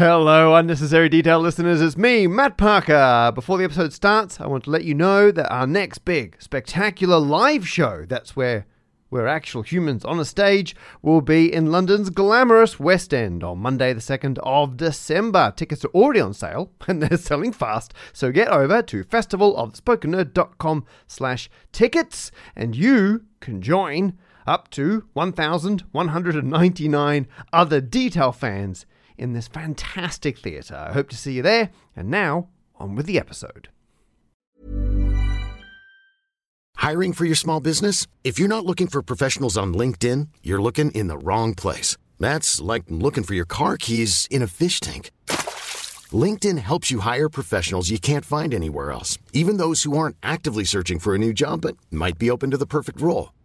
Hello, Unnecessary Detail listeners. It's me, Matt Parker. Before the episode starts, I want to let you know that our next big, spectacular live show, that's where we're actual humans on a stage, will be in London's glamorous West End on Monday, the 2nd of December. Tickets are already on sale and they're selling fast, so get over to festivalofthespokennerd.com slash tickets and you can join up to 1,199 other Detail fans in this fantastic theatre. I hope to see you there. And now, on with the episode. Hiring for your small business? If you're not looking for professionals on LinkedIn, you're looking in the wrong place. That's like looking for your car keys in a fish tank. LinkedIn helps you hire professionals you can't find anywhere else, even those who aren't actively searching for a new job but might be open to the perfect role.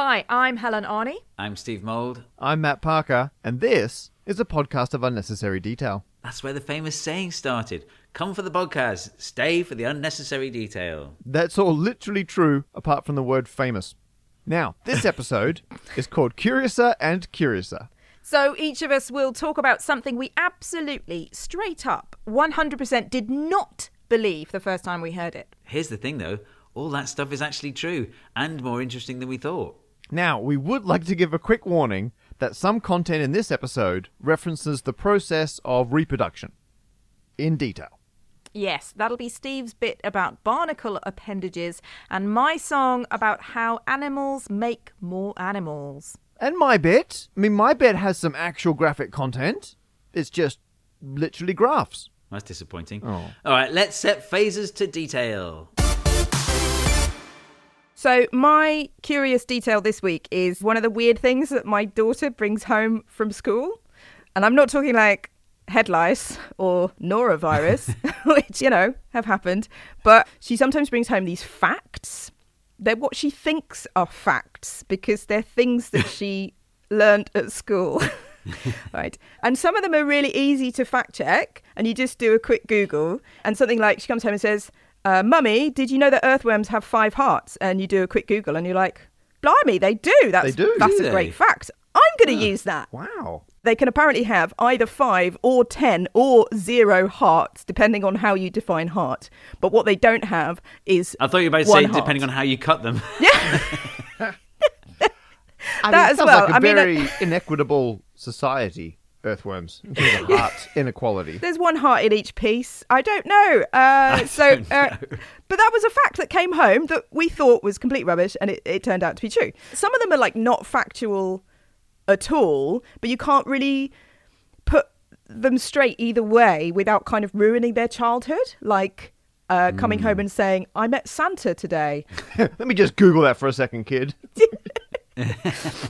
Hi, I'm Helen Arney. I'm Steve Mould. I'm Matt Parker, and this is a podcast of Unnecessary Detail. That's where the famous saying started. Come for the podcast, stay for the unnecessary detail. That's all literally true, apart from the word famous. Now, this episode is called Curiouser and Curiouser. So each of us will talk about something we absolutely, straight up, 100% did not believe the first time we heard it. Here's the thing though, all that stuff is actually true and more interesting than we thought. Now, we would like to give a quick warning that some content in this episode references the process of reproduction in detail. Yes, that'll be Steve's bit about barnacle appendages and my song about how animals make more animals. And my bit, I mean, my bit has some actual graphic content. It's just literally graphs. That's disappointing. Oh. All right, let's set phases to detail. So, my curious detail this week is one of the weird things that my daughter brings home from school. And I'm not talking like head lice or norovirus, which, you know, have happened, but she sometimes brings home these facts. They're what she thinks are facts because they're things that she learned at school. right. And some of them are really easy to fact check. And you just do a quick Google. And something like she comes home and says, uh, Mummy, did you know that earthworms have five hearts? And you do a quick Google and you're like, Blimey, they do. That's, They do. That's Do a they? great fact. I'm going to use that. Wow. They can apparently have either five or ten or zero hearts, depending on how you define heart. But what they don't have is I thought you were about to say heart. depending on how you cut them. Yeah. That mean, as sounds well. like a I mean, very inequitable society, earthworms, in terms of heart inequality. There's one heart in each piece. I don't know. Uh, so, don't Uh, know. but that was a fact that came home that we thought was complete rubbish, and it, it turned out to be true. Some of them are like not factual at all, but you can't really put them straight either way without kind of ruining their childhood. Like uh, coming home and saying, "I met Santa today," Let me just Google that for a second, kid.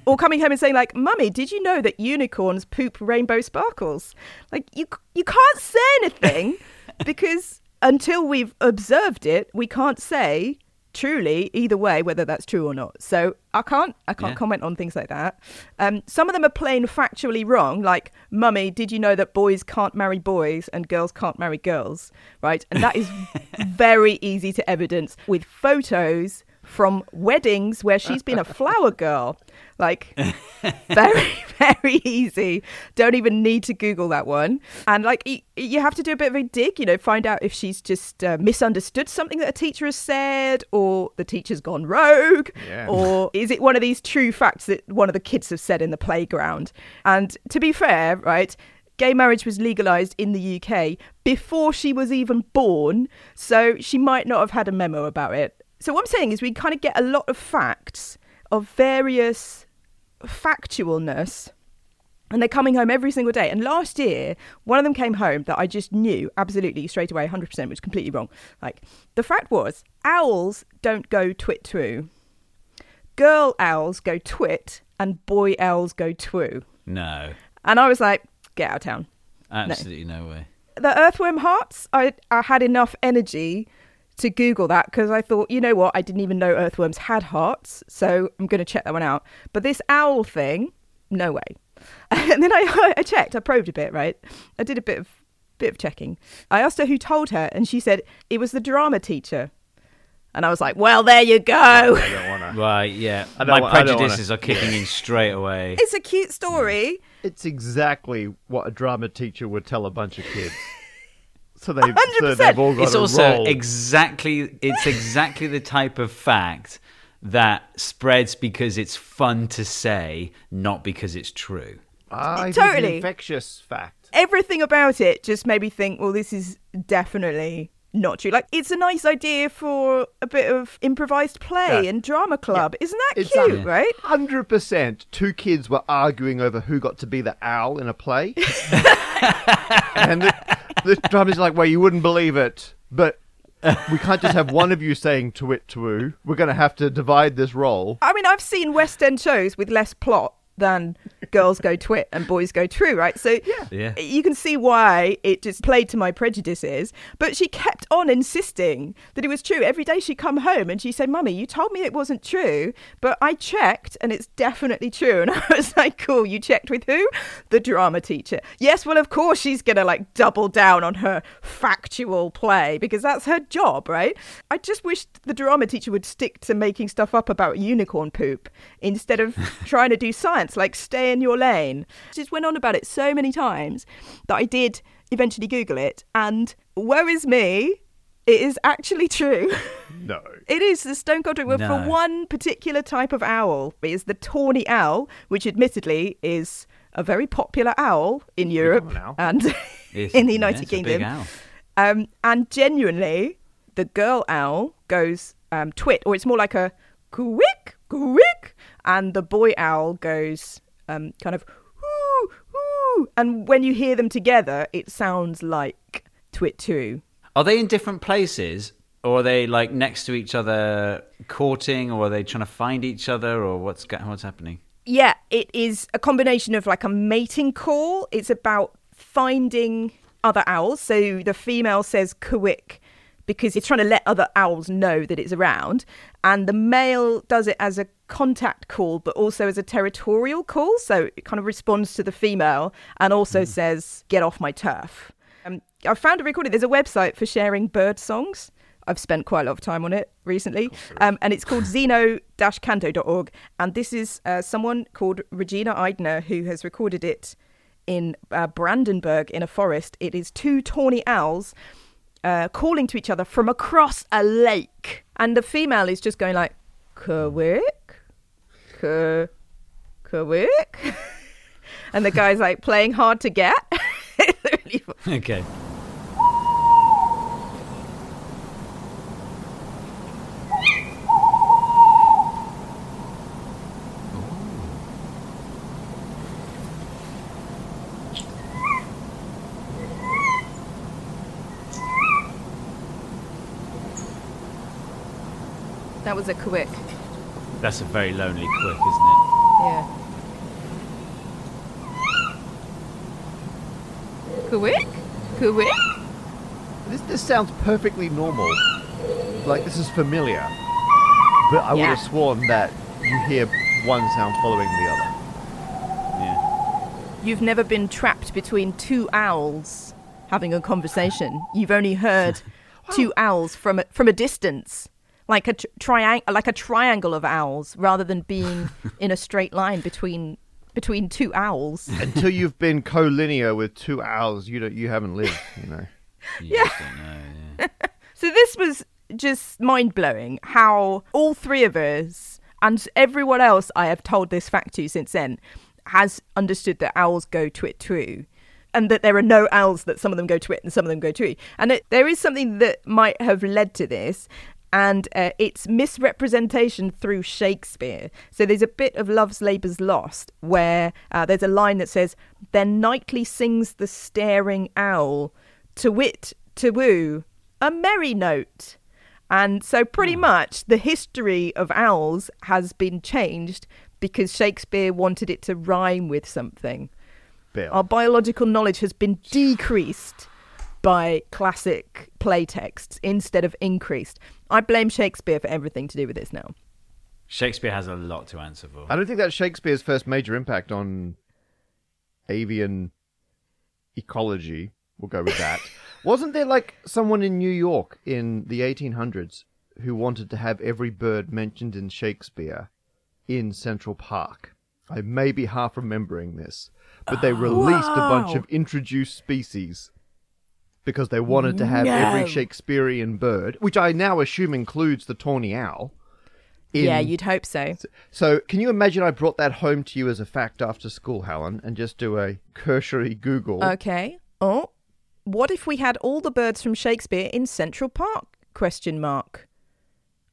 or coming home and saying, "Like, Mummy, did you know that unicorns poop rainbow sparkles?" Like you, you can't say anything because until we've observed it, we can't say truly either way whether that's true or not. So I can't, I can't Yeah. comment on things like that. Um, some of them are plain factually wrong. Like, Mummy, did you know that boys can't marry boys and girls can't marry girls? Right, and that is very easy to evidence with photos from weddings where she's been a flower girl. Like, very, very easy. Don't even need to Google that one. And like, y- you have to do a bit of a dig, you know, find out if she's just uh, misunderstood something that a teacher has said, or the teacher's gone rogue, Yeah. or is it one of these true facts that one of the kids have said in the playground? And to be fair, right, gay marriage was legalized in the UK before she was even born, so she might not have had a memo about it. So what I'm saying is we kind of get a lot of facts of various factualness and they're coming home every single day. And last year, one of them came home that I just knew absolutely straight away, 100%, which was completely wrong. Like, the fact was, owls don't go twit twoo. Girl owls go twit, and boy owls go twoo. No, And I was like, get out of town. absolutely no, way. The earthworm hearts, I, I had enough energy to Google that because I thought, you know what, I didn't even know earthworms had hearts, so I'm going to check that one out. But this owl thing, no way. And then I, I checked, I probed a bit, right? I did a bit of bit of checking. I asked her who told her, and she said it was the drama teacher. And I was like, well, there you go. I don't want to. Right, yeah. I don't My wa- I don't prejudices are kicking in straight away. It's a cute story. It's exactly what a drama teacher would tell a bunch of kids. So they've, so 100%. they've all got It's a also role. exactly it's exactly the type of fact that spreads because it's fun to say, not because it's true. Ah, it is Totally. an infectious fact. Everything about it just made me think, well, this is definitely not true. Like, it's a nice idea for a bit of improvised play Yeah. and drama club. Isn't that It's cute, um, right? Hundred percent. Two kids were arguing over who got to be the owl in a play, and the, the drummer's like, "Well, you wouldn't believe it, but we can't just have one of you saying twit twoo. We're going to have to divide this role." I mean, I've seen West End shows with less plot than girls go twit and boys go true, right? So Yeah. yeah. you can see why it just played to my prejudices. But she kept on insisting that it was true. Every day she'd come home and she'd say, Mummy, you told me it wasn't true, but I checked and it's definitely true. And I was like, Cool, you checked with who? The drama teacher. Yes, well, of course she's going to like double down on her factual play because that's her job, right? I just wish the drama teacher would stick to making stuff up about unicorn poop instead of trying to do science, like stay in your lane. She just went on about it so many times that I did eventually Google it, and woe is me, it is actually true. No. It is the stone cold truth. Well, For one particular type of owl, it is the tawny owl, which admittedly is a very popular owl in Europe owl. and in the United it's a big Kingdom. Um, and genuinely, the girl owl goes um, twit, or it's more like a quick, quick, and the boy owl goes um, kind of whoo, whoo. And when you hear them together, it sounds like twit too. Are they in different places? Or are they like next to each other courting or are they trying to find each other or what's what's happening? Yeah, it is a combination of like a mating call. It's about finding other owls. So the female says quick because it's trying to let other owls know that it's around. And the male does it as a contact call, but also as a territorial call. So it kind of responds to the female and also says, get off my turf. Um, I found a recording. There's a website for sharing bird songs. I've spent quite a lot of time on it recently. Um, and it's called xeno-canto.org. And this is uh, someone called Regina Eidner who has recorded it in uh, Brandenburg in a forest. It is two tawny owls uh, calling to each other from across a lake. And the female is just going like, Kawik, Ka- Kawik. and the guy's like playing hard to get. Okay. Was a Kawik. That's a very lonely quick, isn't it? Yeah. Kawik? Kawik? This this sounds perfectly normal. Like this is familiar. But I would Yeah. have sworn that you hear one sound following the other. Yeah. You've never been trapped between two owls having a conversation. You've only heard two owls from a, from a distance, like a tr- triang- like a triangle of owls, rather than being in a straight line between between two owls. Until you've been co-linear with two owls, you don't you haven't lived, you know. You just don't know, yeah. So this was just mind blowing how all three of us and everyone else I have told this fact to since then has understood that owls go twit too and that there are no owls that some of them go twit and some of them go tweet. And it, there is something that might have led to this, and uh, it's misrepresentation through Shakespeare. So there's a bit of Love's Labour's Lost where uh, there's a line that says, Then nightly sings the staring owl, to wit, to woo, a merry note. And so, pretty much, the history of owls has been changed because Shakespeare wanted it to rhyme with something. Bill. Our biological knowledge has been decreased by classic play texts instead of increased. I blame Shakespeare for everything to do with this now. Shakespeare has a lot to answer for. I don't think that's Shakespeare's first major impact on avian ecology. We'll go with that. Wasn't there like someone in New York in the 1800s who wanted to have every bird mentioned in Shakespeare in Central Park? I may be half remembering this, but they released a bunch of introduced species because they wanted to have every No. Shakespearean bird, which I now assume includes the tawny owl. in- yeah, you'd hope so. so, can you imagine I brought that home to you as a fact after school, Helen, and just do a cursory Google? Okay. Oh, what if we had all the birds from Shakespeare in Central Park? Question mark.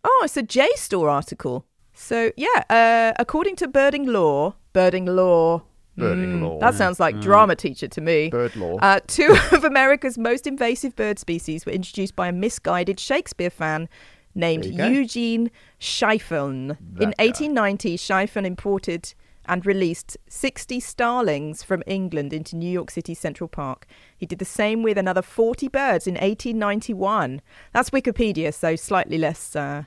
Oh, it's a JSTOR article. So yeah, uh, according to birding law, birding law. Birding law. That sounds like drama teacher to me. Bird law. Uh, two of America's most invasive bird species were introduced by a misguided Shakespeare fan named There you go. Eugene Schieffelin. In That guy. 1890, Schieffelin imported and released 60 starlings from England into New York City Central Park. He did the same with another 40 birds in 1891. That's Wikipedia, so slightly less. Uh,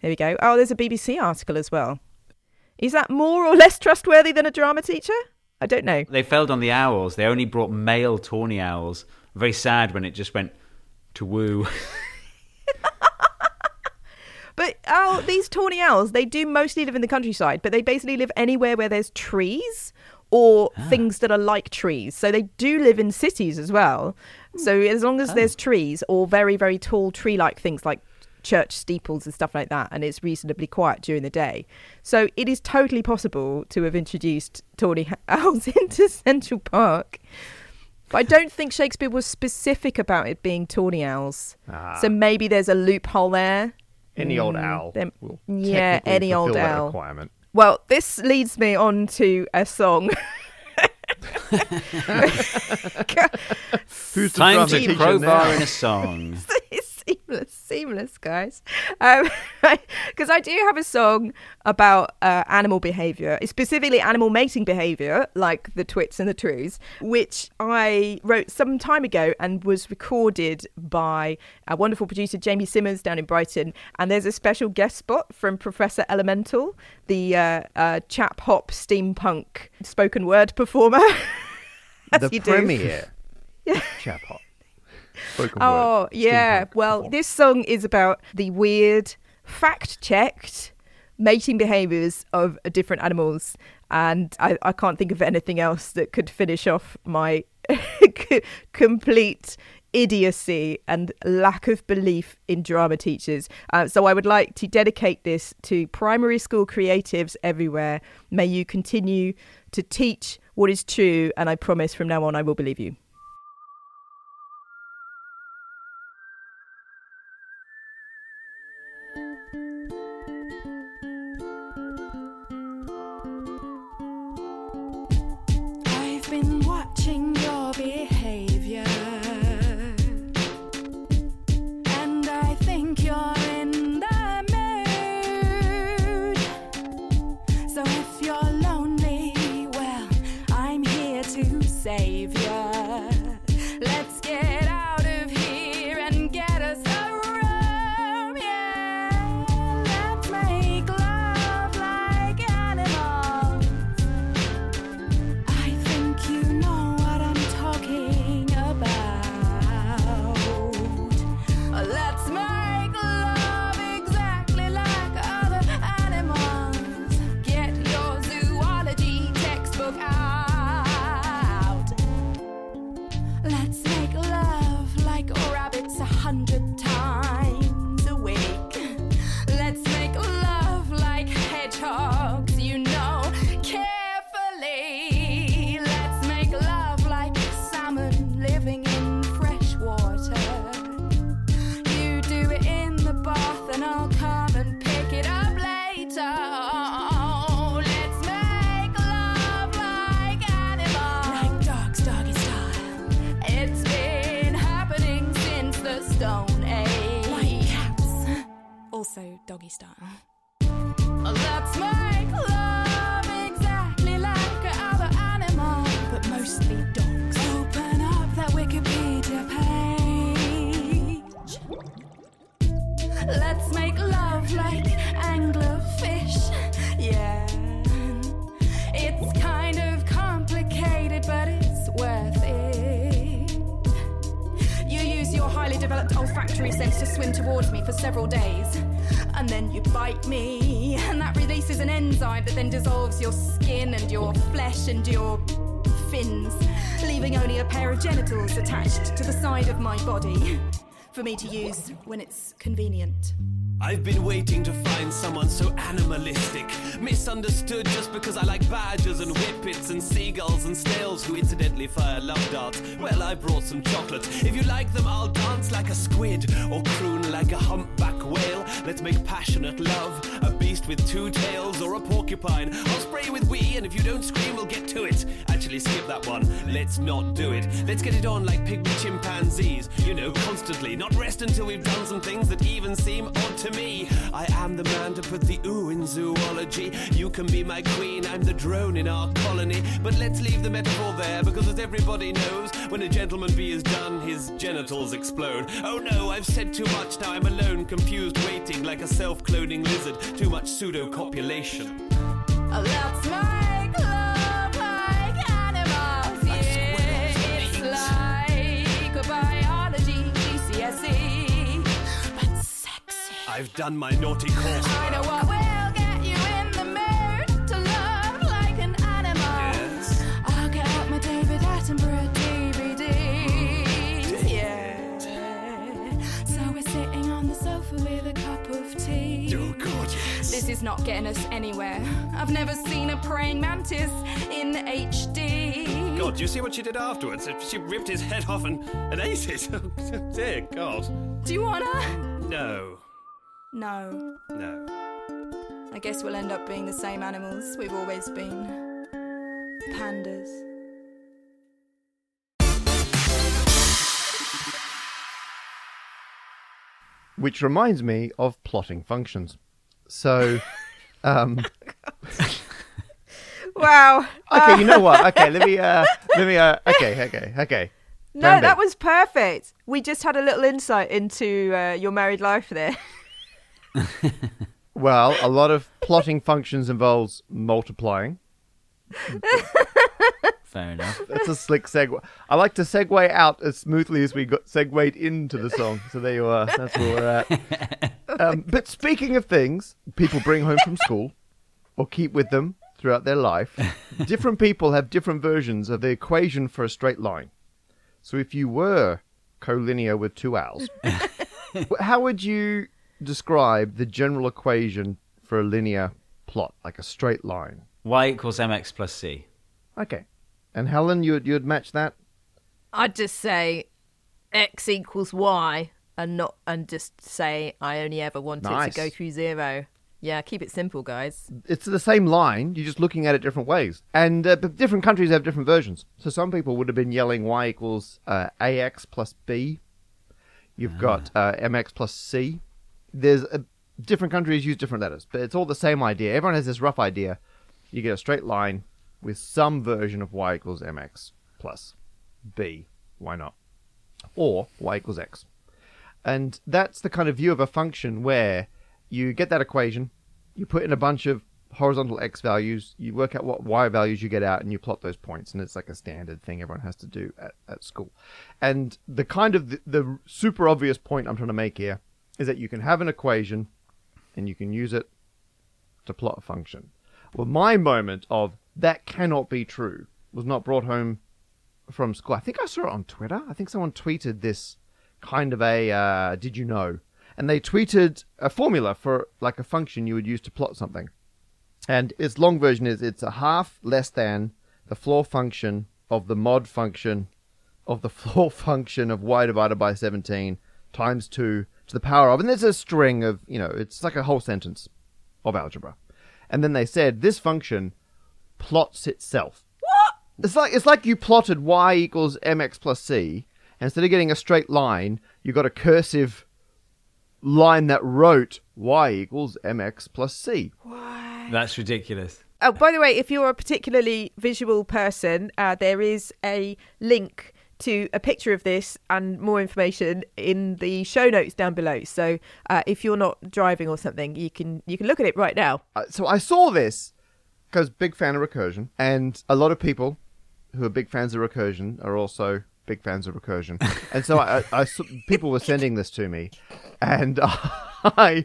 there we go. Oh, there's a BBC article as well. Is that more or less trustworthy than a drama teacher? I don't know. They failed on the owls. They only brought male tawny owls. Very sad when it just went to woo. But owl, these tawny owls, they do mostly live in the countryside, but they basically live anywhere where there's trees or ah. things that are like trees. So they do live in cities as well. So hmm. as long as oh. there's trees or very, very tall tree like things like church steeples and stuff like that, and it's reasonably quiet during the day. So it is totally possible to have introduced tawny owls into Central Park. But I don't think Shakespeare was specific about it being tawny owls. Ah. So maybe there's a loophole there. Any old mm, owl. them- will yeah, any old that owl. requirement. Well, this leads me on to a song. Who's the Time to teacher crowbar in a song. it's seamless, seamless, guys. Because I do have a song about uh, animal behavior, specifically animal mating behavior, like the twits and the trues, which I wrote some time ago and was recorded by a wonderful producer, Jamie Simmons, down in Brighton. And there's a special guest spot from Professor Elemental, the uh, uh, chap hop steampunk spoken word performer. The do. premiere. Chap hop. Spoken Oh, word, yeah. steampunk Well, this song is about the weird, fact checked mating behaviors of different animals. And I, I can't think of anything else that could finish off my complete idiocy and lack of belief in drama teachers. Uh, so I would like to dedicate this to primary school creatives everywhere. May you continue to teach what is true, and I promise from now on I will believe you. hundred doggy style. Let's make love exactly like other animals, But mostly dogs. Open up that Wikipedia page. Let's make love like anglerfish. Yeah. It's kind of complicated, but it's worth it. You use your highly developed olfactory sense to swim towards me for several days. And then you bite me, And that releases an enzyme that then dissolves your skin and your flesh and your fins, leaving only a pair of genitals attached to the side of my body for me to use when it's convenient. I've been waiting to find someone so animalistic, misunderstood just because I like badgers and whippets and seagulls and snails who incidentally fire love darts. Well, I brought some chocolate. If you like them, I'll dance like a squid or croon like a humpback whale. Let's make passionate love, a beast with two tails or a porcupine. I'll spray with wee, and if you don't scream, we'll get to it. Actually, skip that one. Let's not do it. Let's get it on like pygmy chimpanzees. You know, constantly. Not rest until we've done some things that even seem odd to me. I am the man to put the ooh in zoology. You can be my queen, I'm the drone in our colony. But let's leave the metaphor there because, as everybody knows, when a gentleman bee is done, his genitals explode. Oh no, I've said too much. Now I'm alone, confused, waiting like a self cloning lizard. Too much pseudo copulation. Let's make love like animals. Yeah, it's like biology, GCSE. But sexy. I've done my naughty course. I know what will get you in the mood to love like an animal. Yes. I'll get out my David Attenborough sitting on the sofa with a cup of tea. Oh god, yes. This is not getting us anywhere. I've never seen a praying mantis in HD. God, do you see what she did afterwards? She ripped his head off and, and ate it. Oh, dear God. Do you wanna? No. No. No. I guess we'll end up being the same animals we've always been. Pandas. Which reminds me of plotting functions. So, um, Wow. okay, you know what? Okay, let me, uh, let me, uh, okay, okay, okay. No, that was perfect. We just had a little insight into uh, your married life there. Well, a lot of plotting functions involves multiplying. Fair enough. That's a slick segue. I like to segue out as smoothly as we got segued into the song. So there you are. That's where we're at. Um, but speaking of things people bring home from school or keep with them throughout their life, different people have different versions of the equation for a straight line. So if you were collinear with two owls, how would you describe the general equation for a linear plot, like a straight line? Y equals mx plus c. Okay. And Helen, you'd you'd match that? I'd just say x equals y and not and just say I only ever wanted Nice. to go through zero. Yeah, keep it simple, guys. It's the same line. You're just looking at it different ways, and uh, but different countries have different versions. So some people would have been yelling y equals uh, ax plus b. You've got uh, mx plus c. There's uh, different countries use different letters, but it's all the same idea. Everyone has this rough idea. You get a straight line with some version of y equals mx plus b. Why not? Or y equals x. And that's the kind of view of a function where you get that equation, you put in a bunch of horizontal x values, you work out what y values you get out, and you plot those points. And it's like a standard thing everyone has to do at, at school. And the kind of the, the super obvious point I'm trying to make here is that you can have an equation and you can use it to plot a function. Well, my moment of that cannot be true was not brought home from school. I think I saw it on Twitter. I think someone tweeted this kind of a uh, did you know? And they tweeted a formula for like a function you would use to plot something. And its long version is it's a half less than the floor function of the mod function of the floor function of y divided by 17 times 2 to the power of. And there's a string of, you know, it's like a whole sentence of algebra. And then they said this function plots itself. What? It's like it's like you plotted y equals mx plus c, And instead of getting a straight line, you got a cursive line that wrote y equals mx plus c. Why? That's ridiculous. Oh, by the way, if you're a particularly visual person, uh, there is a link to a picture of this and more information in the show notes down below. So uh, if you're not driving or something, you can you can look at it right now. Uh, so I saw this because big fan of recursion, and a lot of people who are big fans of recursion are also big fans of recursion. and so I, I, I people were sending this to me, and I,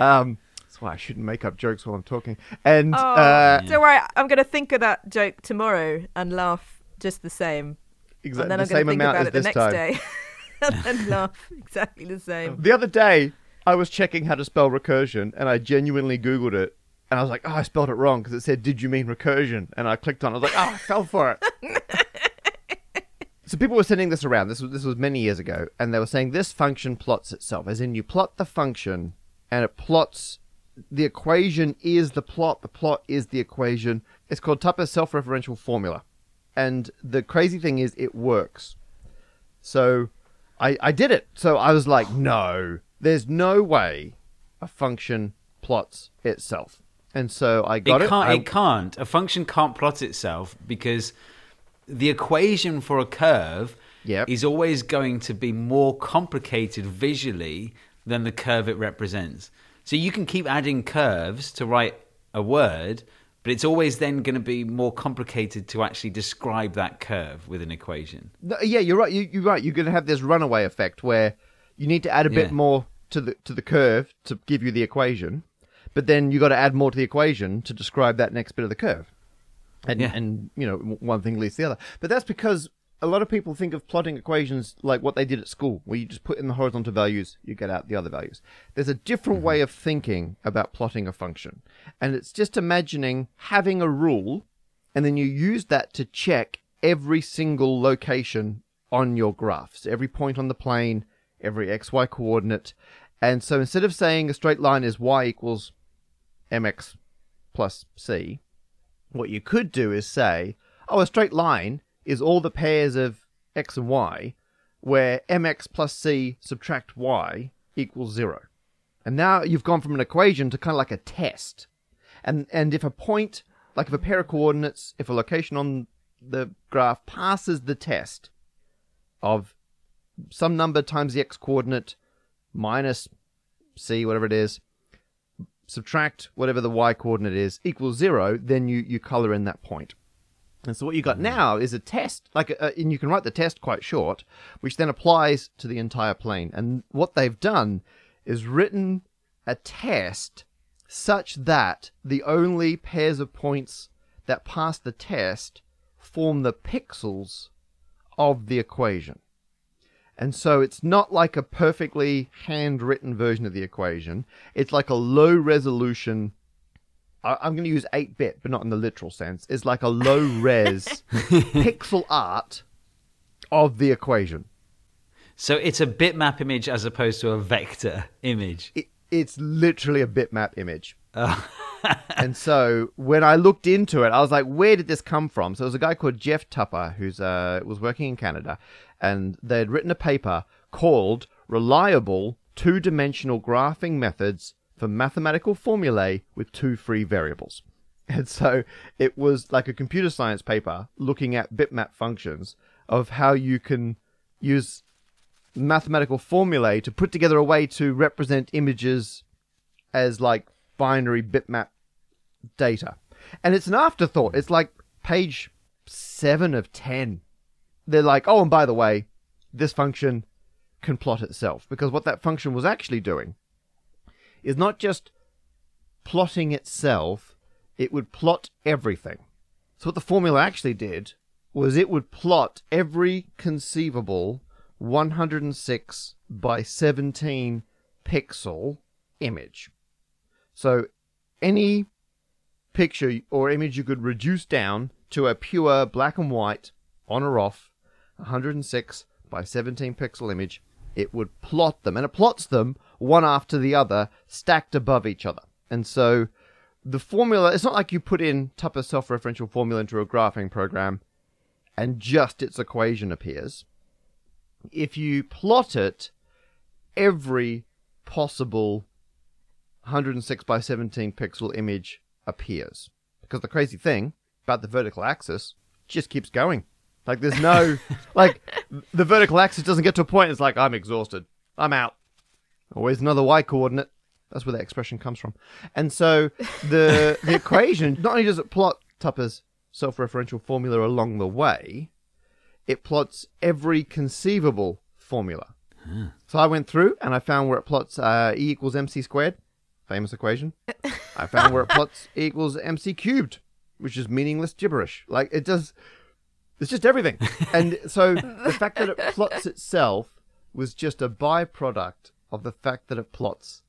um, that's why I shouldn't make up jokes while I'm talking. And Oh, uh, don't worry, I'm going to think of that joke tomorrow and laugh just the same. Exactly and then the I'm same think amount about as it the this next time. day and then laugh exactly the same. The other day, I was checking how to spell recursion, and I genuinely Googled it. And I was like, oh, I spelled it wrong because it said, did you mean recursion? And I clicked on it. I was like, oh, I fell for it. so people were sending this around. This was, this was many years ago. And they were saying this function plots itself. As in, you plot the function, and it plots. The equation is the plot. The plot is the equation. It's called Tupper's self-referential formula. And the crazy thing is, it works. So I, I did it. So I was like, no, there's no way a function plots itself. And so I got it it. can't. I- It can't. A function can't plot itself because the equation for a curve Yep. is always going to be more complicated visually than the curve it represents. So you can keep adding curves to write a word, but it's always then going to be more complicated to actually describe that curve with an equation. Yeah, you're right. You, you're right. You're going to have this runaway effect where you need to add a bit Yeah. more to the to the curve to give you the equation, but then you've got to add more to the equation to describe that next bit of the curve. And Yeah. and you know one thing leads to the other. But that's because a lot of people think of plotting equations like what they did at school, where you just put in the horizontal values, you get out the other values. There's a different mm-hmm. way of thinking about plotting a function, and it's just imagining having a rule and then you use that to check every single location on your graphs, every point on the plane, every xy coordinate. And so instead of saying a straight line is y equals mx plus c, what you could do is say, oh, a straight line is all the pairs of x and y, where mx plus c subtract y equals zero. And now you've gone from an equation to kind of like a test. And and if a point, like if a pair of coordinates, if a location on the graph passes the test of some number times the x coordinate minus c, whatever it is, subtract whatever the y coordinate is, equals zero, then you, you color in that point. And so what you got mm-hmm. now is a test, like, a, and you can write the test quite short, which then applies to the entire plane. And what they've done is written a test such that the only pairs of points that pass the test form the pixels of the equation. And so it's not like a perfectly handwritten version of the equation. It's like a low resolution. I- I'm going to use 8 bit, but not in the literal sense. It's like a low res pixel art of the equation. So it's a bitmap image as opposed to a vector image. It, it's literally a bitmap image. and so when I looked into it, I was like, where did this come from? So there was a guy called Jeff Tupper who's uh, was working in Canada, and they had written a paper called "Reliable Two-Dimensional Graphing Methods for Mathematical Formulae with Two Free Variables." And so it was like a computer science paper looking at bitmap functions of how you can use mathematical formulae to put together a way to represent images as like binary bitmap data. And it's an afterthought. It's like page 7 of 10. They're like, "Oh, and by the way, this function can plot itself." Because what that function was actually doing is not just plotting itself, it would plot everything. So what the formula actually did was it would plot every conceivable 106 by 17 pixel image. So any picture or image you could reduce down to a pure black and white on or off 106 by 17 pixel image, it would plot them. And it plots them one after the other, stacked above each other. And so the formula, it's not like you put in Tupper's self referential formula into a graphing program and just its equation appears. if you plot it, every possible 106 by 17 pixel image appears. Because the crazy thing about the vertical axis just keeps going. Like there's no like the vertical axis doesn't get to a point it's like I'm exhausted. I'm out. Always another y coordinate. That's where that expression comes from. And so the the equation not only does it plot Tupper's self-referential formula along the way, it plots every conceivable formula. So I went through and I found where it plots uh, E equals mc squared, famous equation. I found where it plots E equals mc cubed, which is meaningless gibberish. Like it does, it's just everything. And so the fact that it plots itself was just a byproduct of the fact that it plots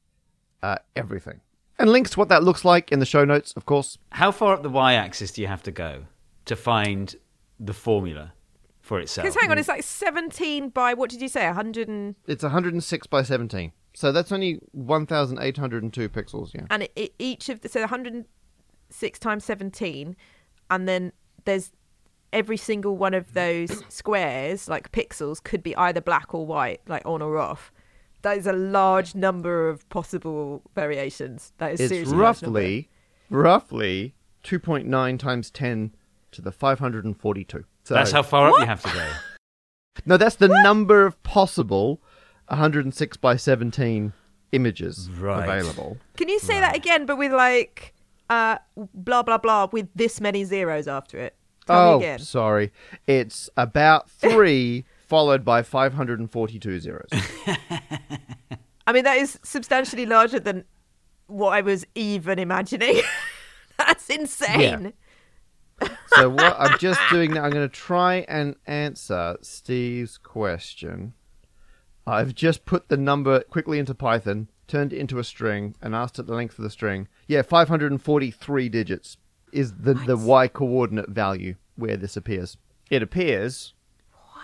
uh, everything. And links to what that looks like in the show notes, of course. How far up the y-axis do you have to go to find the formula for itself? Because hang on, it's like 17 by what did you say? 100 and It's 106 by 17. So that's only 1,802 pixels, yeah. and it, it, each of the so 106 times 17 and then there's every single one of those squares like pixels could be either black or white like on or off that is a large number of possible variations that is It's seriously a large number. roughly, roughly 2.9 times 10 to the 542. So, That's how far up you have to go. No, that's the number of possible 106 by 17 images Right. available. can you say that again but with like uh blah blah blah with this many zeros after it Tell oh, me again sorry. It's about three followed by 542 zeros. i mean that is substantially larger than what i was even imagining that's insane So what I'm just doing now, I'm going to try and answer Steve's question. I've just put the number quickly into Python, turned it into a string, and asked it the length of the string. Yeah, 543 digits is the the y coordinate value where this appears. It appears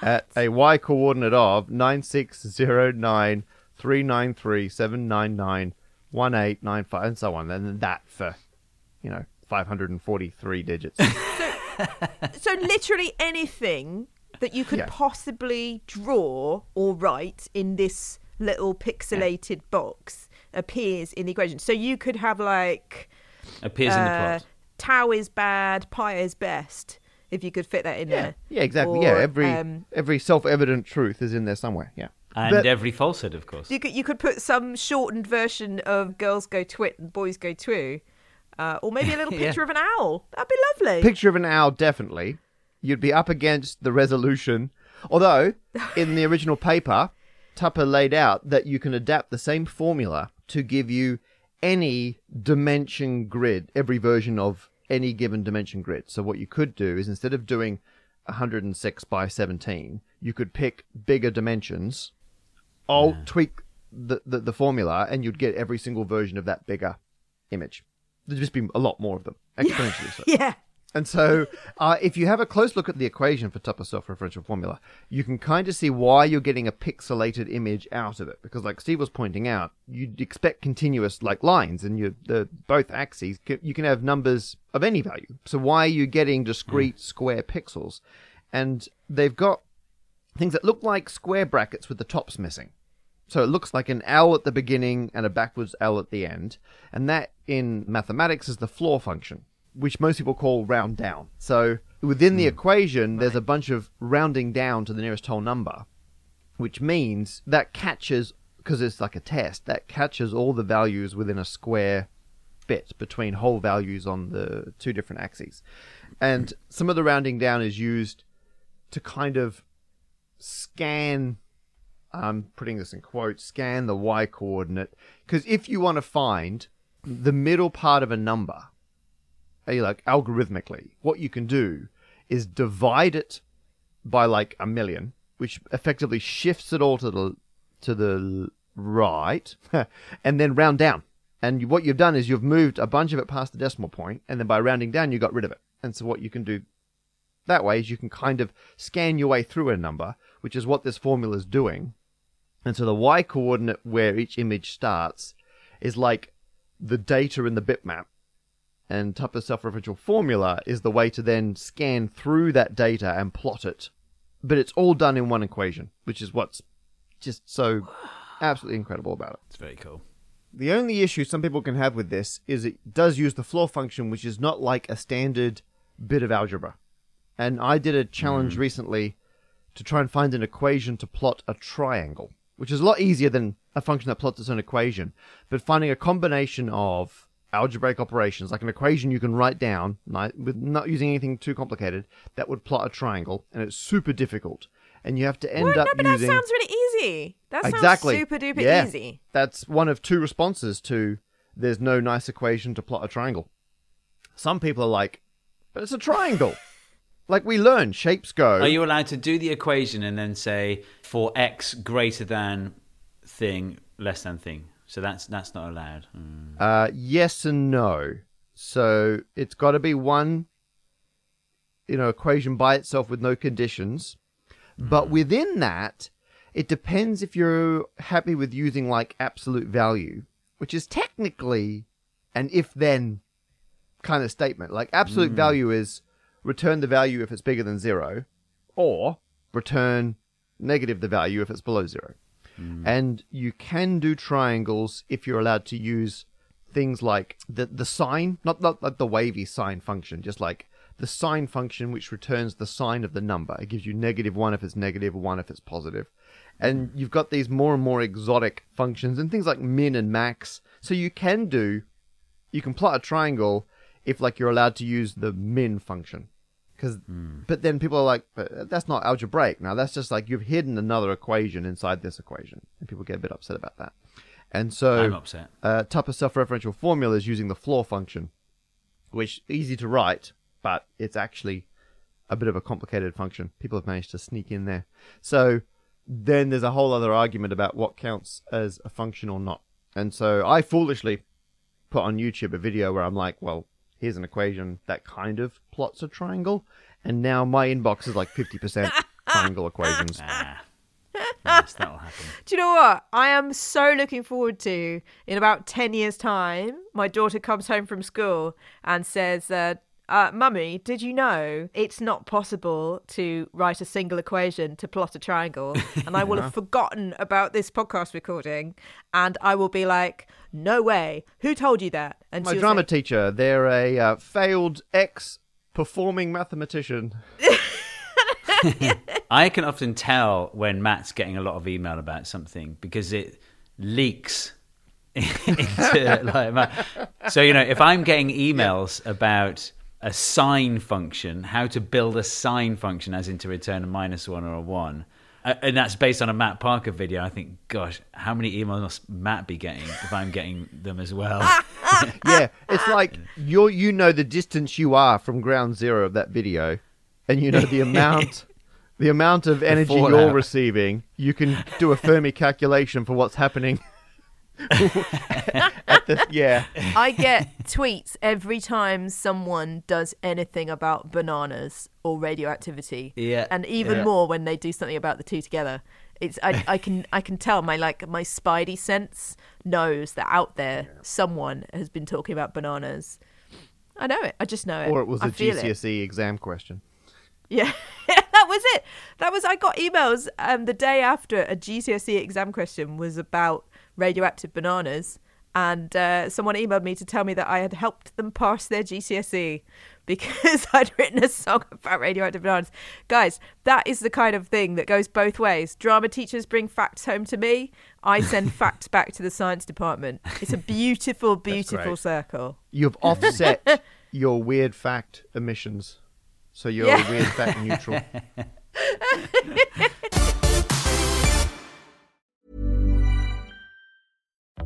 at a y coordinate of nine six zero nine three nine three seven nine nine one eight nine five and so on. And then that for you know 543 digits. so literally anything that you could Yeah. possibly draw or write in this little pixelated box appears in the equation. So you could have like Appears in the uh, plot. tau is bad, pi is best. If you could fit that in Yeah, there. yeah, exactly. Or, yeah, every um, every self-evident truth is in there somewhere. Yeah, And But- every falsehood, of course. You could you could put some shortened version of girls go twit and boys go twoo, uh, or maybe a little Yeah. picture of an owl. That'd be lovely. picture of an owl definitely. You'd be up against the resolution. Although in the original paper, Tupper laid out that you can adapt the same formula to give you any dimension grid, every version of any given dimension grid. So what you could do is instead of doing 106 by 17, you could pick bigger dimensions, alt tweak the, the, the formula, and you'd get every single version of that bigger image. There'd just be a lot more of them, exponentially so. yeah. And so, uh, if you have a close look at the equation for Tupper's self-referential formula, you can kind of see why you're getting a pixelated image out of it. Because, like Steve was pointing out, you'd expect continuous like lines, and you're the both axes you can have numbers of any value. So why are you getting discrete square pixels? And they've got things that look like square brackets with the tops missing. So it looks like an L at the beginning and a backwards L at the end. And that in mathematics is the floor function, which most people call round down. So within the hmm. equation, there's a bunch of rounding down to the nearest whole number, which means that catches, because it's like a test, that catches all the values within a square bit between whole values on the two different axes. And some of the rounding down is used to kind of scan I'm putting this in quotes, scan the y coordinate. Because if you want to find the middle part of a number, like algorithmically, what you can do is divide it by like a million, which effectively shifts it all to the to the right, and then round down. And what you've done is you've moved a bunch of it past the decimal point, and then by rounding down, you got rid of it. And so what you can do that way is you can kind of scan your way through a number, which is what this formula is doing. And so the y coordinate where each image starts is like the data in the bitmap. And Tupper's self-referential formula is the way to then scan through that data and plot it but it's all done in one equation, which is what's just so absolutely incredible about it. It's very cool. The only issue some people can have with this is it does use the floor function, which is not like a standard bit of algebra. And I did a challenge hmm. recently to try and find an equation to plot a triangle, which is a lot easier than a function that plots its own equation. But finding a combination of algebraic operations, like an equation you can write down, ni- with not using anything too complicated, that would plot a triangle, and it's super difficult. And you have to end What? up No, but using that sounds really easy. That sounds exactly super duper Yeah. easy. That's one of two responses to there's no nice equation to plot a triangle. Some people are like, but it's a triangle. like we learn, shapes go. Are you allowed to do the equation and then say for x greater than thing less than thing? So that's that's not allowed. Mm. Uh, yes and no. So it's got to be one, you know, equation by itself with no conditions. But within that, it depends if you're happy with using like absolute value, which is technically an if-then kind of statement. Like absolute value is return the value if it's bigger than zero, or return negative the value if it's below zero. Mm. And you can do triangles if you're allowed to use things like the the sign, not not like the wavy sign function, just like the sign function which returns the sign of the number. It gives you negative one if it's negative, one if it's positive. And mm. you've got these more and more exotic functions and things like min and max. So you can do you can plot a triangle if like you're allowed to use the min function. Cause, but then people are like, but that's not algebraic. Now that's just like you've hidden another equation inside this equation, and people get a bit upset about that. And so, I'm upset. uh, type of self-referential formula is using the floor function, which easy to write, but it's actually a bit of a complicated function. People have managed to sneak in there. So then there's a whole other argument about what counts as a function or not. And so I foolishly put on YouTube a video where I'm like, well, here's an equation that kind of plots a triangle, and now my inbox is like 50% triangle equations. Ah. yes, that'll happen. Do you know what? I am so looking forward to in about 10 years' time, my daughter comes home from school and says, uh, uh, Mummy, did you know it's not possible to write a single equation to plot a triangle? And I will have forgotten about this podcast recording and I will be like, no way. Who told you that? And My drama say, teacher, they're a uh, failed ex performing mathematician. I can often tell when Matt's getting a lot of email about something because it leaks into like my, so you know if I'm getting emails about a sign function, how to build a sign function as in to return a minus one or a one. Uh, And that's based on a Matt Parker video. I think, gosh, how many emails must Matt be getting if I'm getting them as well? yeah, it's like you you know the distance you are from ground zero of that video, and you know the amount the amount of energy you're receiving. You can do a Fermi calculation for what's happening. At the, yeah, I get tweets every time someone does anything about bananas or radioactivity. Yeah, And even yeah. more when they do something about the two together. It's I, I can I can tell my like my spidey sense knows that out there someone has been talking about bananas. I know it. I just know it. or it was I a feel it. GCSE E exam question. Yeah, that was it. That was I got emails um, the day after a GCSE exam question was about radioactive bananas, and uh, someone emailed me to tell me that I had helped them pass their GCSE because I'd written a song about radioactive bananas. Guys, that is the kind of thing that goes both ways. Drama teachers bring facts home to me. I send facts back to the science department. It's a beautiful, beautiful circle. You've offset your weird fact emissions, so you're Yeah. weird fact neutral.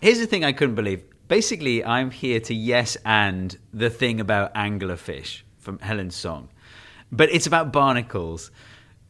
Here's the thing I couldn't believe. Basically, I'm here to yes and the thing about anglerfish from Helen's song, but it's about barnacles.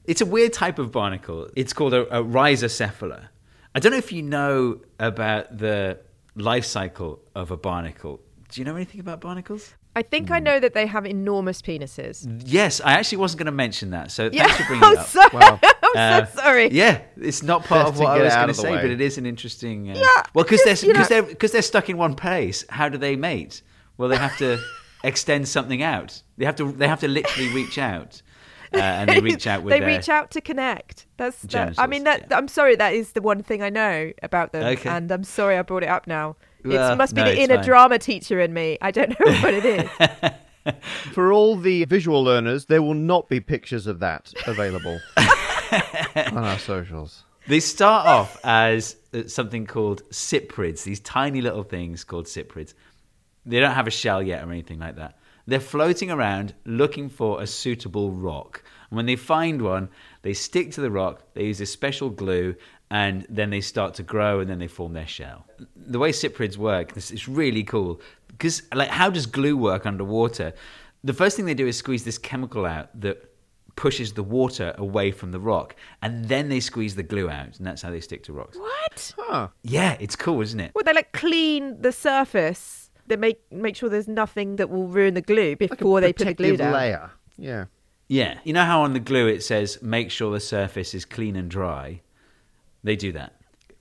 It's a weird type of barnacle. It's called a, a rhizocephala. I don't know if you know about the life cycle of a barnacle. Do you know anything about barnacles? I think I hmm. know that they have enormous penises. Yes, I actually wasn't going to mention that. So Yeah, thanks for bringing I'm it up. sorry. Wow. I'm Uh, so sorry. Yeah, it's not part of what I was going to say, way. but it is an interesting. Uh, Yeah, well, because they're you because know- they're because they're stuck in one place. How do they mate? Well, they have to extend something out. They have to they have to literally reach out, uh, and they reach out with they reach out to connect. That's. That, I mean, Genitals, that. I'm sorry. That is the one thing I know about them, Okay. and I'm sorry I brought it up now. Well, it must be no, the inner fine. drama teacher in me. I don't know what it is. For all the visual learners, there will not be pictures of that available on our socials. They start off as uh, something called cyprids, these tiny little things called cyprids. They don't have a shell yet or anything like that. They're floating around looking for a suitable rock. And when they find one, they stick to the rock, they use a special glue, and then they start to grow and then they form their shell. The way cyprids work, this is really cool. Because, like, how does glue work underwater? The first thing they do is squeeze this chemical out that pushes the water away from the rock, and then they squeeze the glue out, and that's how they stick to rocks. what? Huh. Yeah, it's cool, isn't it? Well, they like clean the surface. They make make sure there's nothing that will ruin the glue Like before they put the glue protective down. layer. Yeah. Yeah. You know how on the glue it says make sure the surface is clean and dry? They do that.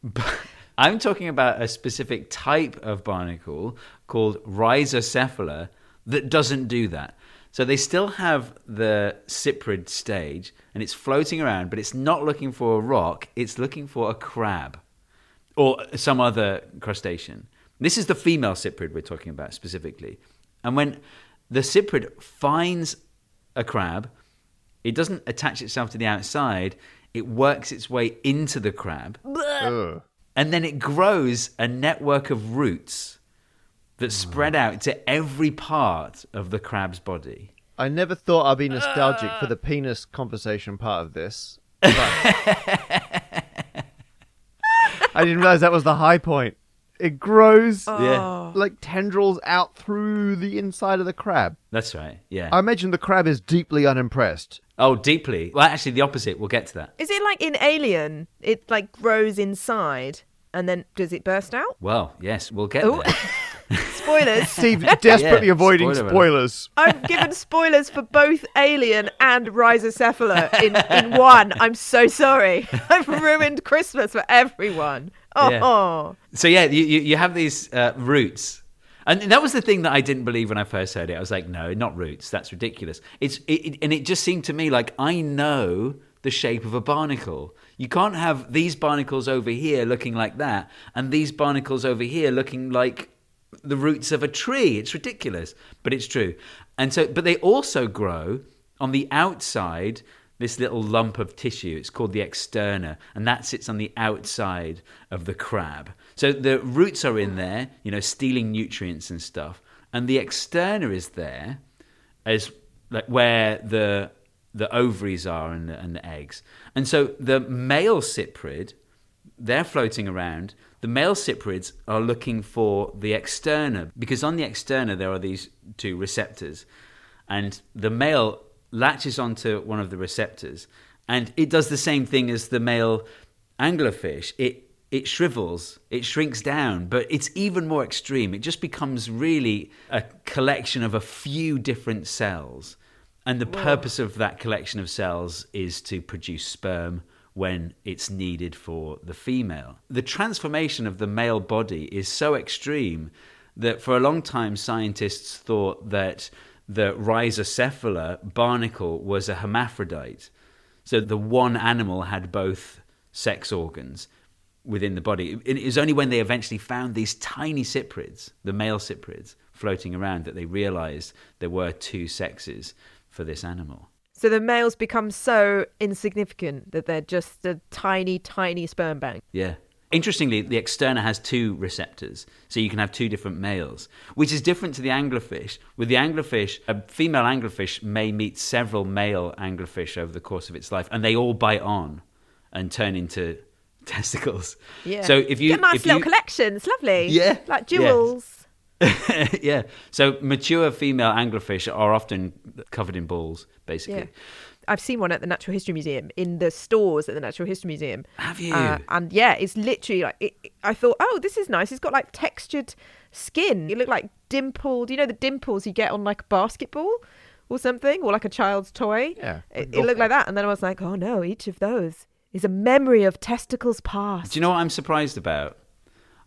But I'm talking about a specific type of barnacle called rhizocephala that doesn't do that. So they still have the cyprid stage and it's floating around, but it's not looking for a rock, it's looking for a crab or some other crustacean. This is the female cyprid we're talking about specifically. And when the cyprid finds a crab, it doesn't attach itself to the outside, it works its way into the crab, Ugh. and then it grows a network of roots that mm. spread out to every part of the crab's body. I never thought I'd be ah. nostalgic for the penis conversation part of this. But I didn't realize that was the high point. It grows oh. Yeah. like tendrils out through the inside of the crab. That's right. Yeah. I imagine the crab is deeply unimpressed. oh, deeply. Well, actually, the opposite. We'll get to that. Is it like in Alien? It like grows inside and then does it burst out? Well, yes, we'll get Oh. there. Spoilers. Steve desperately Yeah, avoiding spoiler spoilers. I've given spoilers for both Alien and Rhizocephala in, in one. I'm so sorry. I've ruined Christmas for everyone. Oh, Yeah. So yeah, you, you, you have these uh, roots, And that was the thing that I didn't believe when I first heard it. I was like, no, not roots. That's ridiculous. It's it, it, and it just seemed to me like I know the shape of a barnacle. You can't have these barnacles over here looking like that, and these barnacles over here looking like the roots of a tree. It's ridiculous, but it's true. And so, but they also grow on the outside. This little lump of tissue, it's called the externa, and that sits on the outside of the crab. So the roots are in there, you know, stealing nutrients and stuff, and the externa is there as like where the the ovaries are and the, and the eggs. And so the male cyprid, they're floating around. The male cyprids are looking for the externa because on the externa there are these two receptors, and the male latches onto one of the receptors, and it does the same thing as the male anglerfish. It it shrivels, it shrinks down, but it's even more extreme. It just becomes really a collection of a few different cells. And the purpose of that collection of cells is to produce sperm when it's needed for the female. The transformation of the male body is so extreme that for a long time scientists thought that the Rhizocephala barnacle was a hermaphrodite. So the one animal had both sex organs within the body. It was only when they eventually found these tiny cyprids, the male cyprids, floating around, that they realized there were two sexes for this animal. So the males become so insignificant that they're just a tiny, tiny sperm bank. Yeah. Interestingly, the externa has two receptors, so you can have two different males, which is different to the anglerfish. With the anglerfish, a female anglerfish may meet several male anglerfish over the course of its life, and they all bite on and turn into testicles. Yeah. So if you get nice if little you, collections, lovely. Yeah. like jewels. yeah. So mature female anglerfish are often covered in balls, basically. Yeah. I've seen one at the Natural History Museum in the stores at the Natural History Museum. Have you? Uh, and yeah, it's literally like it, it- I thought, oh, this is nice. It's got like textured skin. It looked like dimpled. You know the dimples you get on like a basketball or something, or like a child's toy. Yeah, it, it looked like that. And then I was like, oh no, each of those is a memory of testicles past. Do you know what I'm surprised about?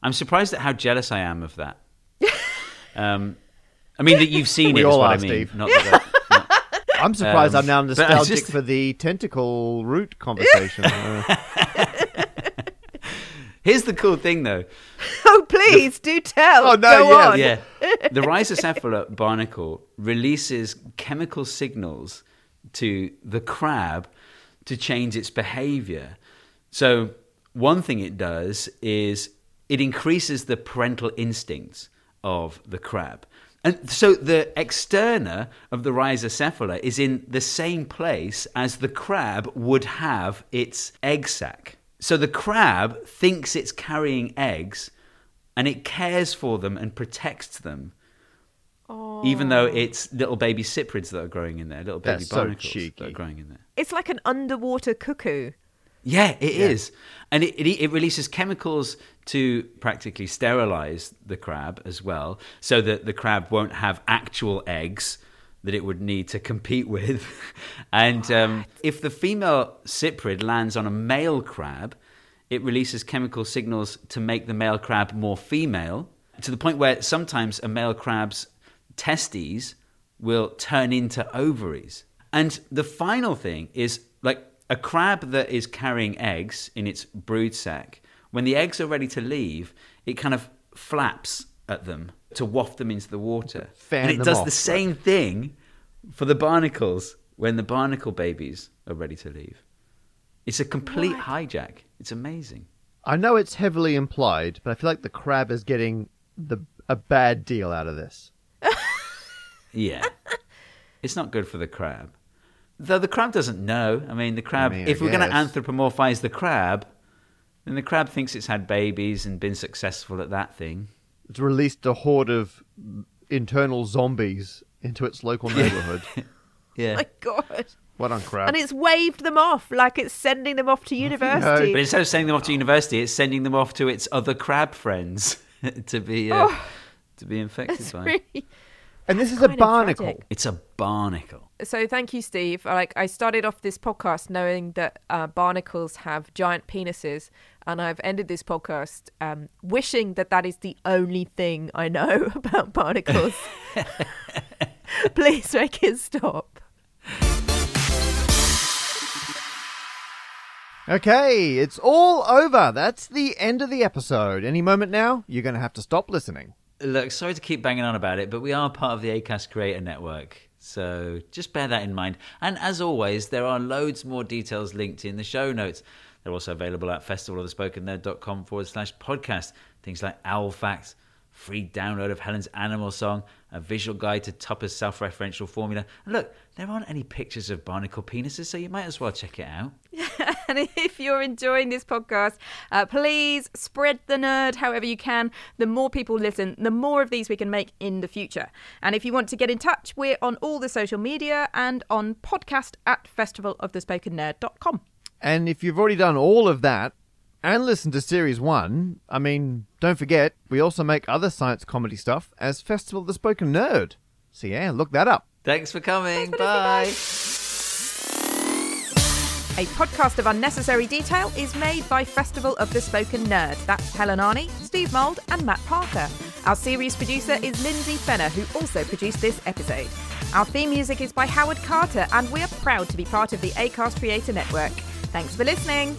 I'm surprised at how jealous I am of that. Um, I mean that you've seen We it. all are, I mean. Steve. Not that I- I'm surprised Um, I'm now nostalgic just- for the tentacle root conversation. Uh, Here's the cool thing, though. oh please do tell. Oh, no, Go yeah. on. Yeah, the Rhizocephala barnacle releases chemical signals to the crab to change its behavior. So, one thing it does is it increases the parental instincts of the crab. And so the externa of the Rhizocephala is in the same place as the crab would have its egg sac. So the crab thinks it's carrying eggs and it cares for them and protects them. Oh. Even though it's little baby cyprids that are growing in there, little baby That's so barnacles that are growing in there. It's like an underwater cuckoo. Yeah, it is, and it, it it releases chemicals to practically sterilize the crab as well, so that the crab won't have actual eggs that it would need to compete with. and um, if the female cyprid lands on a male crab, it releases chemical signals to make the male crab more female, to the point where sometimes a male crab's testes will turn into ovaries. And the final thing is a crab that is carrying eggs in its brood sac, when the eggs are ready to leave, it kind of flaps at them to waft them into the water. Fan and it does off, the same thing for the barnacles when the barnacle babies are ready to leave. It's a complete hijack. It's amazing. I know it's heavily implied, but I feel like the crab is getting the a bad deal out of this. Yeah. it's not good for the crab. Though the crab doesn't know. I mean, the crab, mean, I if we're going to guess. anthropomorphize the crab, then the crab thinks it's had babies and been successful at that thing. It's released a horde of internal zombies into its local neighborhood. Yeah. My God. what on crab? And it's waved them off like it's sending them off to university. no. But instead of sending them off to university, it's sending them off to its other crab friends to be uh, to be infected It's by. really and this is a barnacle. tragic. It's a barnacle. So thank you, Steve. Like I started off this podcast knowing that uh, barnacles have giant penises, and I've ended this podcast um, wishing that that is the only thing I know about barnacles. Please make it stop. Okay, it's all over. That's the end of the episode. Any moment now, you're going to have to stop listening. Look, sorry to keep banging on about it, but we are part of the ACAST Creator Network. So just bear that in mind. And as always, there are loads more details linked in the show notes. They're also available at festivalofthespokennerd.com forward slash podcast. Things like owl facts, free download of Helen's animal song, a visual guide to Tupper's self referential formula. And look, there aren't any pictures of barnacle penises, so you might as well check it out. and if you're enjoying this podcast, uh, please spread the nerd however you can. The more people listen, the more of these we can make in the future. And if you want to get in touch, we're on all the social media and on podcast at festivalofthespokennerd.com. And if you've already done all of that and listen to series one, I mean, don't forget, we also make other science comedy stuff as Festival of the Spoken Nerd. So yeah, look that up. Thanks for coming. Bye. A podcast of unnecessary detail is made by Festival of the Spoken Nerd. That's Helen Arney, Steve Mould, and Matt Parker. Our series producer is Lindsay Fenner, who also produced this episode. Our theme music is by Howard Carter, and we are proud to be part of the ACAST Creator Network. Thanks for listening.